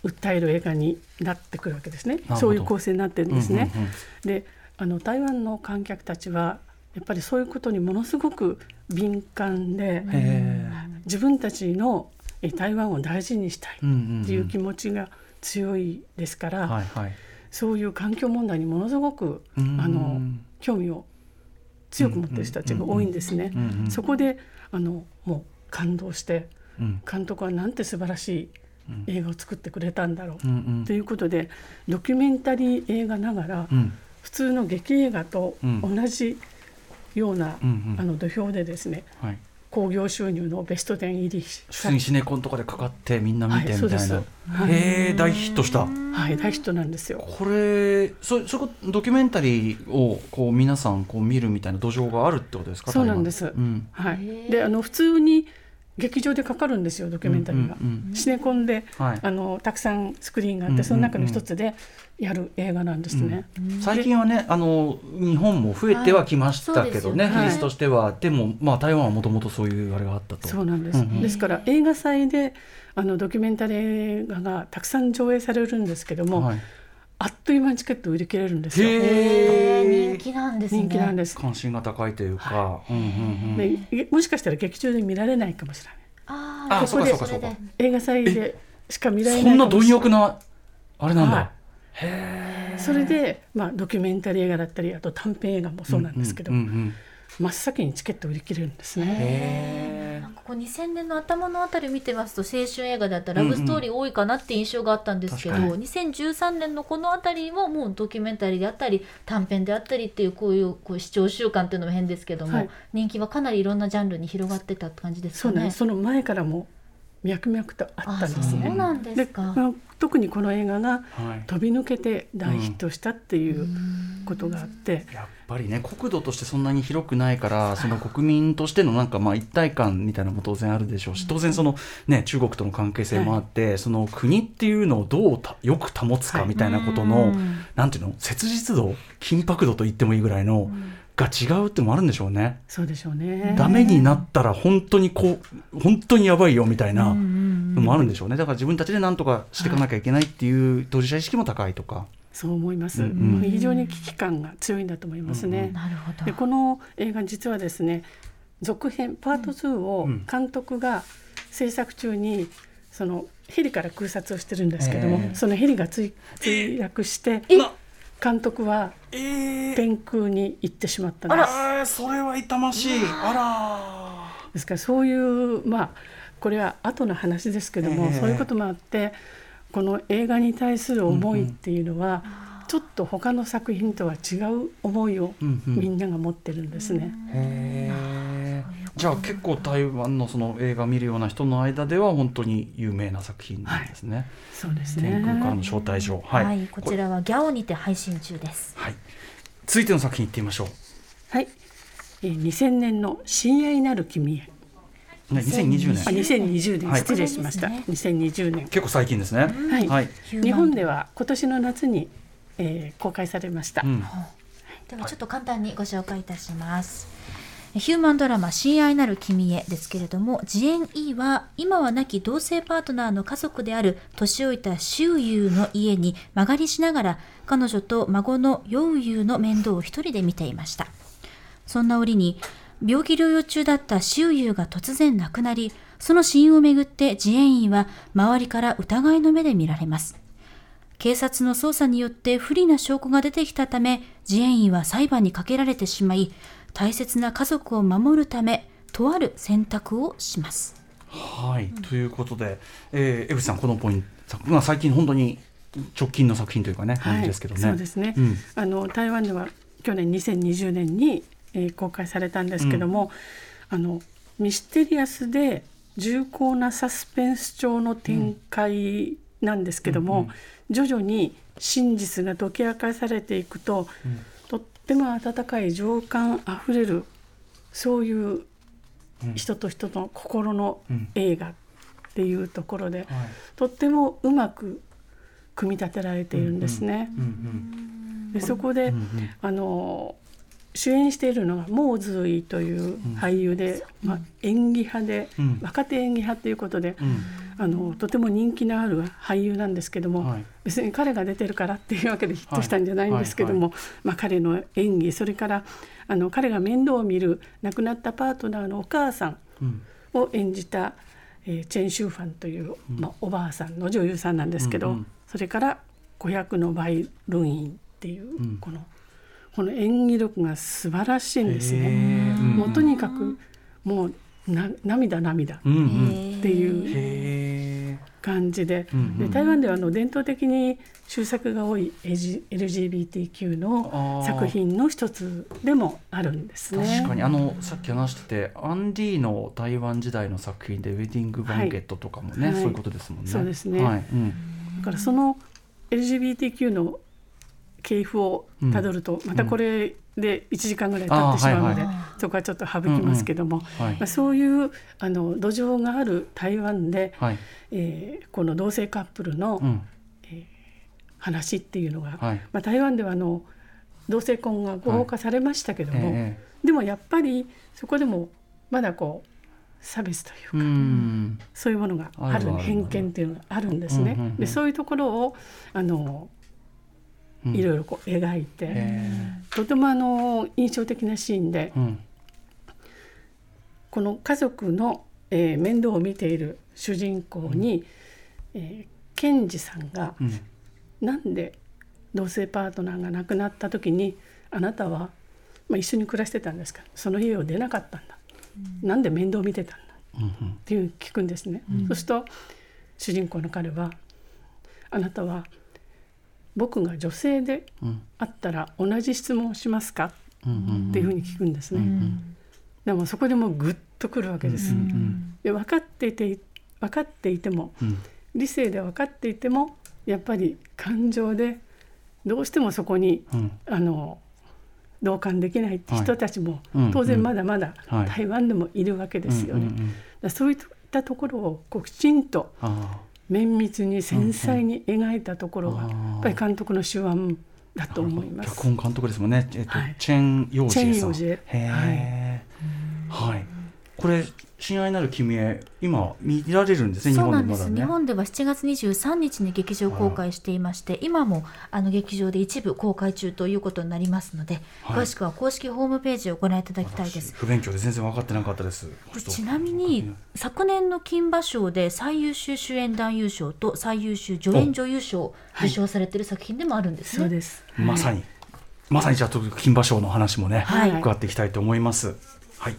訴える映画になってくるわけですね。そういう構成になってるんですね。うんうんうん。であの台湾の観客たちはやっぱりそういうことにものすごく敏感で、へ自分たちのえ台湾を大事にしたいっていう気持ちが強いですから、はいはい。そういう環境問題にものすごくうん。あの興味を強く持ってる人たちが多いんですね。うんうん。そこであのもう感動してうん。監督はなんて素晴らしい映画を作ってくれたんだろう。うんうん。ということでドキュメンタリー映画ながらうん。普通の劇映画とうん。同じような、うんうん。あの土俵でですねはい。興行収入のベスト10入りし普通にシネコンとかでかかってみんな見てはいみたいな、そうです。はい。へえ大ヒットした。はい、大ヒットなんですよ。これそそこドキュメンタリーをこう皆さんこう見るみたいな土壌があるってことですか？そうなんです。うん。はい、であの普通に劇場でかかるんですよドキュメンタリーが。うんうんシネコンで、はい。あのたくさんスクリーンがあって、うんうんうん。その中の一つでやる映画なんですね。最近はねあの日本も増えてはきましたけどね、はい。ね。比率としては、でもまあ台湾はもともとそういうあれがあったと。そうなんです、うんうん。ですから映画祭であのドキュメンタリー映画がたくさん上映されるんですけども、はい、あっという間にチケット売り切れるんですよ。へええ人気なんですね。人気なんです。関心が高いというか、うんうんうん。でもしかしたら劇場で見られないかもしれない。あああ、そうかそうかそれでそうか。映画祭でしか見られないそんな貪。欲なあれなんだ、はい。それで、まあ、ドキュメンタリー映画だったりあと短編映画もそうなんですけど、うんうんうん真っ先にチケット売り切れるんですね。へなんかここう2000年の頭のあたり見てますと青春映画だったらラブストーリー多いかなって印象があったんですけど、うんうん2013年のこのあたりももうドキュメンタリーであったり短編であったりっていうこういうこう視聴習慣っていうのも変ですけども、はい人気はかなりいろんなジャンルに広がってたって感じですかねそうなんです。。その前からも脈々とあったんですね。そうなんですか。まあ特にこの映画がはい飛び抜けて大ヒットしたっていうことがあって、やっぱりね国土としてそんなに広くないからその国民としてのなんかまあ一体感みたいなのも当然あるでしょうし当然そのね中国との関係性もあって、その国っていうのをどうたよく保つかみたいなことの、うん。なんていうの切実度緊迫度と言ってもいいぐらいの、が違うってのもあるんでしょうね。そうでしょうね。ダメになったら本当にこう本当にやばいよみたいなのもあるんでしょうね。だから自分たちで何とかしていかなきゃいけないっていう当事者意識も高いとか。そう思います、うん非常に危機感が強いんだと思いますね。うんなるほど。でこの映画実はですね続編パート2をうん。監督が制作中にそのヘリから空撮をしてるんですけども、ええ。そのヘリが墜墜落してな監督はえー天空に行ってしまったんです。あらそれは痛ましい。あですからそういうまあこれは後の話ですけども、ええ。そういうこともあってこの映画に対する思いっていうのは、ちょっと他の作品とは違う思いをうんうん。みんなが持ってるんですね。らへえじゃあ結構台湾のその映画見るような人の間では本当に有名な作品なんですね、そうですね。天空からの招待状はい、はい、こちらはギャオにて配信中です。はい。続いての作品いってみましょう。はい、えー、2000年の親愛なる君へ。ね2020あ、年2020年、はい。失礼しました。これ2020年。結構最近ですね、はい、はい、ヒューマン日本では今年の夏に、えー公開されました。うん、ではちょっと簡単にご紹介いたします。ヒューマンドラマ「親愛なる君へ」ですけれどもジエン・イーは今は亡き同性パートナーの家族である年老いたシュウユーの家に間借りしながら彼女と孫のヨウユーの面倒を一人で見ていました。そんな折に病気療養中だったシュウユーが突然亡くなりその死因をめぐってジエン・イーは周りから疑いの目で見られます。警察の捜査によって不利な証拠が出てきたため、ジエンイは裁判にかけられてしまい、大切な家族を守るため、とある選択をします。はい、ということで、えー、江口さんこのポイント、まあ、最近本当に直近の作品というかね、感じですけどね。そうですね、うん。あの台湾では去年2020年に、えー公開されたんですけども、あのミステリアスで重厚なサスペンス調の展開なんですけども、徐々に真実が解き明かされていくと、とっても温かい情感あふれるそういう人と人の心の映画っていうところで、はい。とってもうまく組み立てられているんですね。うんうんでそこで、うんうんあの主演しているのがモーズイという俳優で、まあ、演技派で、うん。若手演技派ということで、うん。あのとても人気のある俳優なんですけども、はい。別に彼が出てるからっていうわけでヒットしたんじゃないんですけども、はい。まあ、彼の演技それからあの彼が面倒を見る亡くなったパートナーのお母さんうん。を演じた、えーチェン・シューファンという、まあ、おばあさんの女優さんなんですけど、うんうんそれから子役のバイルインっていう、うん。このこの演技力が素晴らしいんですへね。もうとにかくもうな涙涙っていうへ感じで,、で台湾ではあの伝統的に終作が多い LG LGBTQ の作品の一つでもあるんですね。確かに。あのさっき話しててアンディの台湾時代の作品で「ウェディング・バンケット」とかもね、はい。そういうことですもんね。そうですね。はい。うん。だからその LGBTQ の系譜をたどると、またこれで1時間ぐらい経ってしまうので、そこはちょっと省きますけども、はい。まあ、そういうあの土壌がある台湾で、はい。えーこの同性カップルのうん。話っていうのが、はい。まあ、台湾ではあの同性婚が合法化されましたけども、えでもやっぱりそこでもまだこう差別というえうん。そういうものがある偏見っていうのがあるんですね。でそういうところをあのうんいろいろこう描いて、えとてもあの印象的なシーンでえうん。この家族の、えー面倒を見ている主人公に、えー検事さんがうん。なんで同性パートナーが亡くなった時にあなたは、まあ、一緒に暮らしてたんですか？らその家を出なかったんだ、なんで面倒を見てたんだ？っっていう聞くんですね。そうすると主人公の彼はあなたは僕が女性であったら同じ質問をしますか、っていうふうに聞くんですね。でもそこでもうグッとくるわけです。で分かっていて分かっていても、理性で分かっていてもやっぱり感情でどうしてもそこに、あの同感できないって人たちも当然まだまだ台湾でもいるわけですよね。そういったところをこうきちんと綿密に繊細に描いたところがやっぱり監督の手腕だと思います。脚本監督ですもんね。えっと、はい、チェンヨージェさん。へえ。はい。これ親愛なる君へ今見られるんですね。そうなんです。日本では7月23日に劇場公開していまして、今もあの劇場で一部公開中ということになりますので、はい、詳しくは公式ホームページをご覧いただきたいです。不勉強で全然分かってなかったです。ちなみに昨年の金馬賞で最優秀主演男優賞と最優秀助演女優賞を受賞されている作品でもあるんですね。そうです。まさに。まさにじゃあ金馬賞の話もね、はい、伺っていきたいと思います。はい。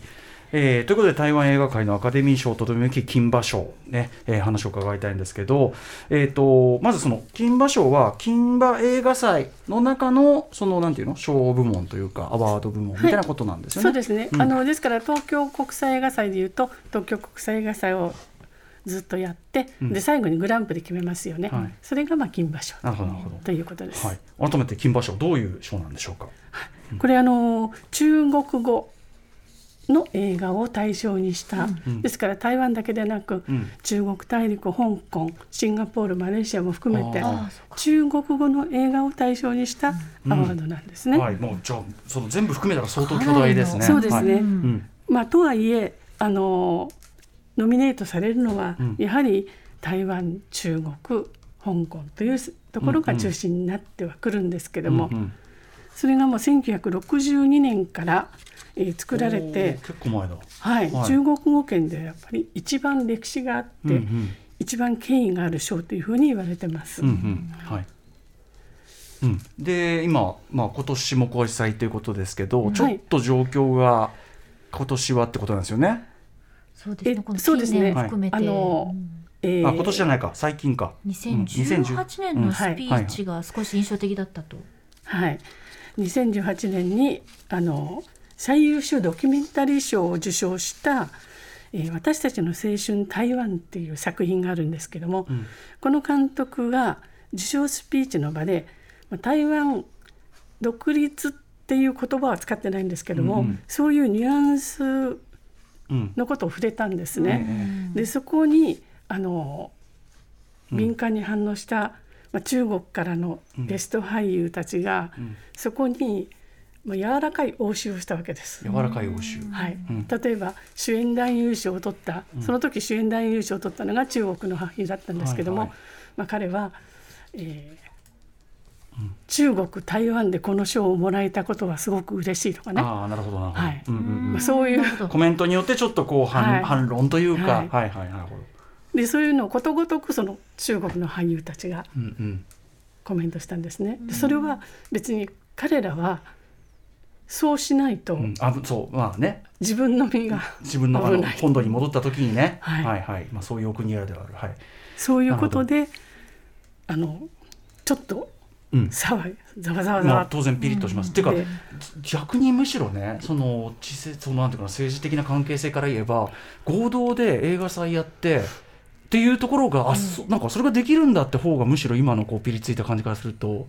えー、ということで台湾映画界のアカデミー賞とどめき金馬賞ね、えー、話を伺いたいんですけど、えーと、まずその金馬賞は金馬映画祭の中のそのなんていうの賞部門というかアワード部門みたいなことなんですよね。はい、そうですね、うん、あのですから東京国際映画祭でいうと東京国際映画祭をずっとやって、うん、で最後にグランプリ決めますよね、はい、それがまあ金馬賞ということです、はい、改めて金馬賞どういう賞なんでしょうか、これあの中国語の映画を対象にした、うん、ですから台湾だけでなく、うん、中国大陸香港シンガポールマレーシアも含めて中国語の映画を対象にしたアワードなんですね。はい、もうじゃあその全部含めたら相当巨大ですね。そうですね、はい、まあ、とはいえあのノミネートされるのは、やはり台湾中国香港というところが中心になってはくるんですけども、それがもう1962年からえー、作られて結構前だ、はい、はい、中国語圏でやっぱり一番歴史があって、うんうん、一番権威がある賞というふうに言われてます。うんうん、はい。うん、で今、まあ、今年も開催ということですけど、はい、ちょっと状況が今年はってことなんですよね？そうですね。そうですね。含めて、あの、えー、あ今年じゃないか。最近か。2018年のスピーチが少し印象的だったと。はい、2018年にあの最優秀ドキュメンタリー賞を受賞した「えー、私たちの青春台湾」っていう作品があるんですけども、うん、この監督が受賞スピーチの場で台湾独立っていう言葉は使ってないんですけども、うんうん、そういうニュアンスのことを触れたんですね。うん、でそこにあの敏感に反応した、まあ、中国からのゲスト俳優たちが、そこにまあ、柔らかい応酬をしたわけです。柔らかい応酬、はい、うん、例えば主演男優賞を取った、その時主演男優賞を取ったのが中国の俳優だったんですけども、はいはい、まあ、彼は、えー、うん、中国台湾でこの賞をもらえたことはすごく嬉しいとかね。あなるほどなるほど、はい。うんうんうん、そういうコメントによってちょっとこう反はい、反論というか、はい、はいはいなるほどでそういうのをことごとくその中国の俳優たちがコメントしたんですね。でそれは別に彼らはそうしないと、うん、あそうまあね。自分の身が自分の本土に戻った時にね、はい、はいはい。まあそういうお国柄ではある、はい、そういうことであのちょっと騒い、うん、ざわざわざわ、まあ、当然ピリッとします。っていうか逆にむしろねその地そのなんていうか政治的な関係性から言えば合同で映画祭やってっていうところが、うん、あそなんかそれができるんだって方がむしろ今のこうピリついた感じからすると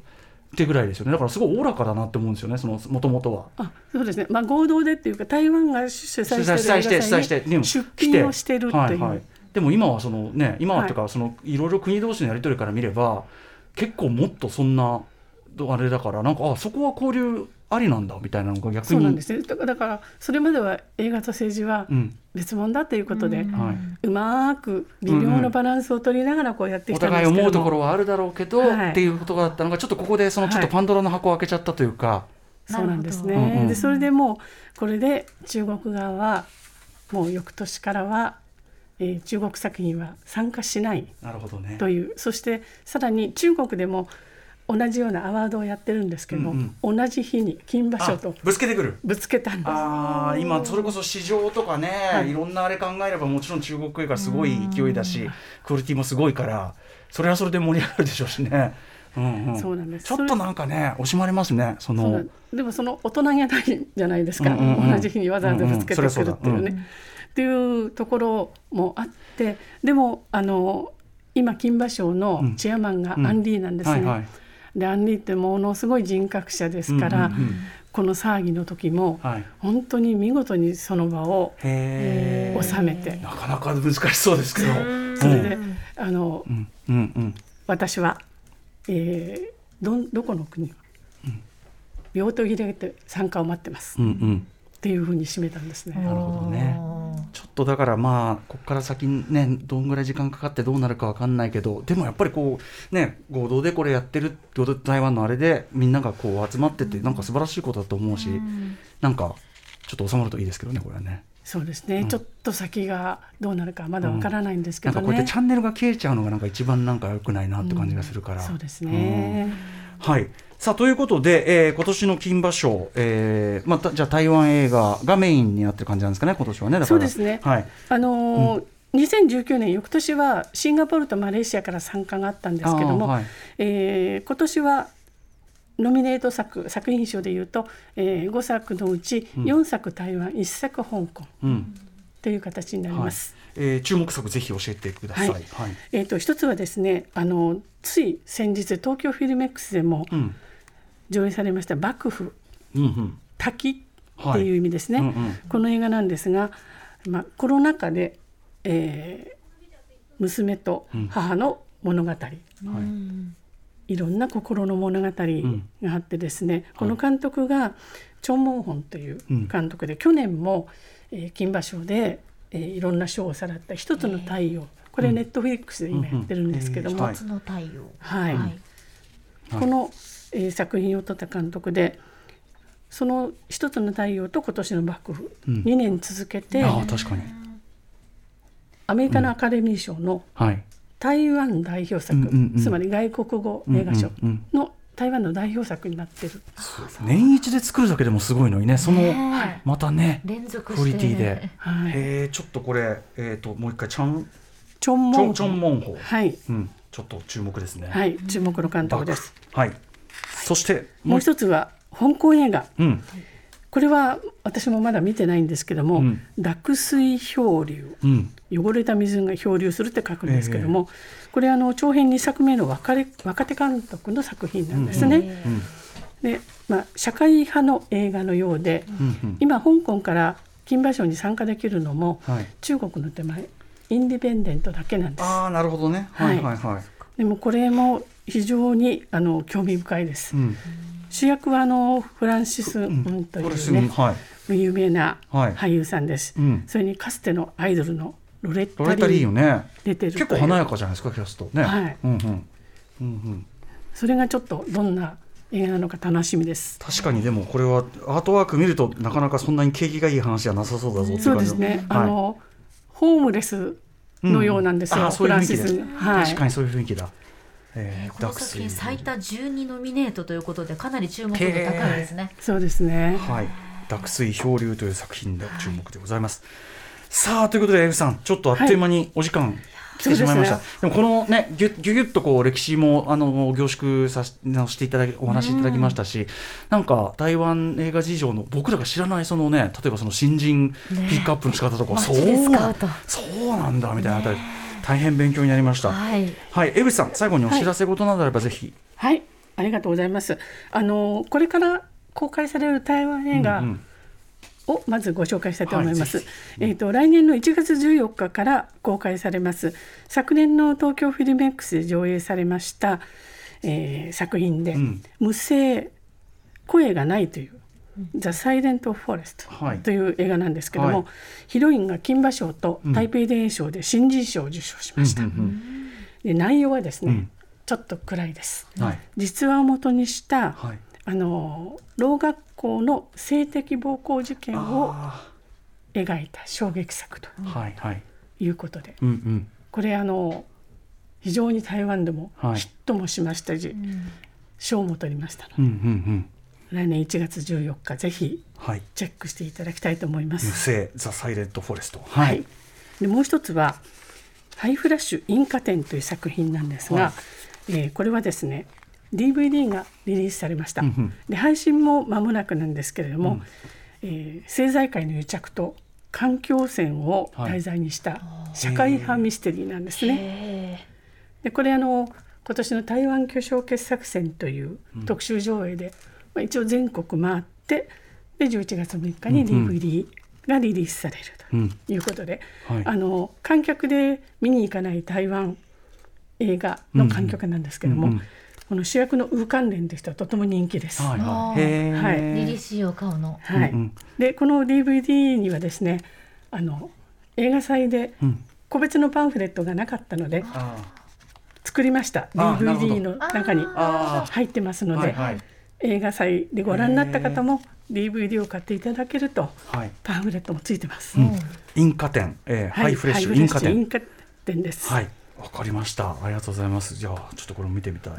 ってぐらいですよね。だからすごいおおらかだなって思うんですよねそのもともとは。あそうですね、まあ、合同でっていうか台湾が主催して主催して出品をしてるっていう、はいはい、でも今はそのね今はとか、はい、そのいろいろ国同士のやり取りから見れば結構もっとそんなあれだからなんかあそこは交流ありなんだみたいなのが逆に。そうなんですね。だからそれまでは映画と政治は別物だということで、うまく微妙なバランスを取りながらこうやってきたんですけど、うん、お互い思うところはあるだろうけど、はい、っていうことだったのがちょっとここでそのちょっとパンドラの箱を開けちゃったというか、はい、そうなんですね、うんうん、でそれでもうこれで中国側はもう翌年からはえー、中国作品は参加しないという、ね、そしてさらに中国でも同じようなアワードをやってるんですけども、同じ日に金馬賞とあぶつけてくる。ぶつけたんです。ああ今それこそ市場とかね、い、ろんなあれ考えればもちろん中国映画すごい勢いだしクオリティもすごいからそれはそれで盛り上がるでしょうしね。うんうん、そうなんです。ちょっとなんかね惜しまれますねその。でもその大人げないじゃないですか、うんうんうん。同じ日にわざわざぶつけてくるっていうね。うんうんっていうところもあってでもあの今金馬賞のチェアマンがアンディなんですね。でアンディってものすごい人格者ですから、うんうんうん。この騒ぎの時も、はい。本当に見事にその場を収めて。なかなか難しそうですけど。それで、あのうんうんうん。私は、えーどんどこの国病棟入れて参加を待ってます、うんうん。っていうふうに締めたんですね。なるほどねちょっとだからまあここから先ねどんぐらい時間かかってどうなるかわかんないけどでもやっぱりこうね合同でこれやってる台湾のあれでみんながこう集まっててなんか素晴らしいことだと思うし、なんかちょっと収まるといいですけどねこれはね。そうですね、ちょっと先がどうなるかまだわからないんですけなんどね。かこうやってチャンネルが消えちゃうのがなんか一番なんか良くないなって感じがするから。そうですね。はい。さあということで、えー今年の金馬賞、えーまあ、たじゃあ台湾映画がメインになってる感じなんですかね今年はねそうですね。はい。あのー2019年翌年はシンガポールとマレーシアから参加があったんですけども、はい。えー今年はノミネート作作品賞でいうと、え5作のうち4作台湾、1作香港うん。という形になりはい。ます。えー注目作ぜひ教えてください。ははい。い。えー、と一つはですねあのつい先日東京フィルメックスでもうん上映されました「幕府うんうん。滝」っていう意味ですね、はいうんうん。この映画なんですが、まあ、コロナ禍で、えー娘と母の物語、い、ろんな心の物語があってですね、この監督がチョン・モンホンという監督で、去年も、えー金馬賞で、えーいろんな賞をさらった「一つの太陽」これネットフリックスで今やってるんですけども、うんうん。えーはい。夏の太陽。はい。はい。この、えー作品を撮った監督でその「一つの太陽」と今年の幕府、うん。2年続けてああ確かに。アメリカのアカデミー賞のはい。台湾代表作、うんうんうん。つまり外国語映画賞うんうんの台湾の代表作になってる、年一で作るだけでもすごいのにねその、ねまたね連続クオリティで。はい、えー、ちょっとこれえっ、ともう一回チャンチョン・モンホ。チョンチョンモンホ。はい、うん。ちょっと注目ですね。はい、注目の監督です。はい。そしてもう一つは香港映画うんこれは私もまだ見てないんですけども、うん濁水漂流うん汚れた水が漂流するって書くんですけども、これあの長編2作目の若れ若手監督の作品なんですね。うんで、まあ、社会派の映画のようで、今香港から金馬賞に参加できるのも、はい。中国の手前インディペンデントだけなんです。ああなるほどね。はいはいはい。でもこれも非常にあの興味深いです。うん。主役はあのフランシス・ンというね、ぐはい。有名なはい俳優さんです。うんそれにかつてのアイドルのロレッタリーね。出てる結構華やかじゃないですかキャストね。はいうんうん。うんうん。それがちょっとどんな映画なのか楽しみです。確かにでもこれはアートワーク見るとなかなかそんなに景気がいい話じゃなさそうだぞそうですね。はいあのホームレスのようなんですよ。ういう雰囲気でフランシスはい。確かにそういう雰囲気だ。えーこの作品最多12ノミネートということでかなり注目度高いですね。そうですね。はい、濁水漂流という作品で注目でございます。さあということでエフさんちょっとあっという間にお時間来てしまいました。そうでもこのねぎゅぎゅぎゅっとこう歴史もあの凝縮させさせていただきお話しいただきましたし、なんか台湾映画事情の僕らが知らないそのね例えばその新人ピックアップの仕方とか、そうそうなんだみたいなあたり、大変勉強になりました。はい。はい、江口さん最後にお知らせ事などあればぜひ。はい。ありがとうございます。あのこれから公開される台湾映画をまずご紹介したいと思います。はいぜえっ、と来年の1月14日から公開されます。昨年の東京フィルメックスで上映されました、えー作品で、うん無声声がないという。ザ・サイレント・フォレスはい。トという映画なんですけども、はい。ヒロインが金馬賞と台北電影賞で新人賞を受賞しました。うんうんで内容はですね、うん。ちょっと暗いです。うんはい。実話をもとにした、はい。あのろう学校の性的暴行事件をあ描いた衝撃作といはい。いうことで、うんうん。これあの非常に台湾でもはい。ヒットもしましたし、賞も取りましたので、うんうんうん来年1月14日ぜひはい。チェックしていただきたいと思いま無す。声ザ・サイレント・フォレストはい、でもう一つは「ハイフラッシュ印花展」という作品なんですが、はい。えーこれはですね DVD がリリースされました、うんうん。で配信も間もなくなんですけれども、えー政財界の癒着と環境汚染を題材にした社会派ミステリーなんですね。でこれあの今年の台湾巨匠傑作選という特集上映で、まあ、一応全国回ってで11月6日に DVD がリリースされるうんということで、はい。あの観客で見に行かない台湾映画の観客なんですけども、うんうん。この主役のウー関連という人はとても人気です。はい。リリースを買うの。はい。うんうん。でこの DVD にはですねあの映画祭でうん。個別のパンフレットがなかったのであ作りました。あーなるほど。DVD の中にあ入ってますので、はいはい映画祭でご覧になった方も DVD を買っていただけるとはいパンフレットもついてます。うんインカ店、えーハイフレッシュインカ店インカ店です。はい、わかりました。ありがとうございます。じゃあ、ちょっとこれも見てみたい。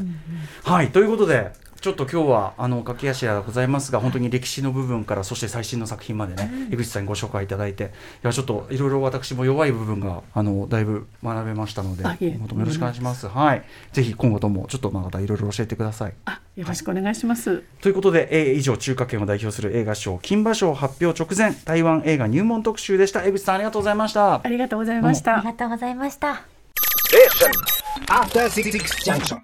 はい、ということで、ちょっと今日はあの駆け足ではございますが、本当に歴史の部分からそして最新の作品までね、江口さんにご紹介いただいて、いやちょっといろいろ私も弱い部分があのだいぶ学べましたので、あいえ今後ともよろしくお願いします。はい、ぜひ今後ともちょっとまたいろいろ教えてください。あ、よろしくお願いします。ということで、えー以上中華圏を代表する映画賞金馬賞発表直前台湾映画入門特集でした。江口さんありがとうございましたあ。りがとうございましたあり。がとうございました。Junction.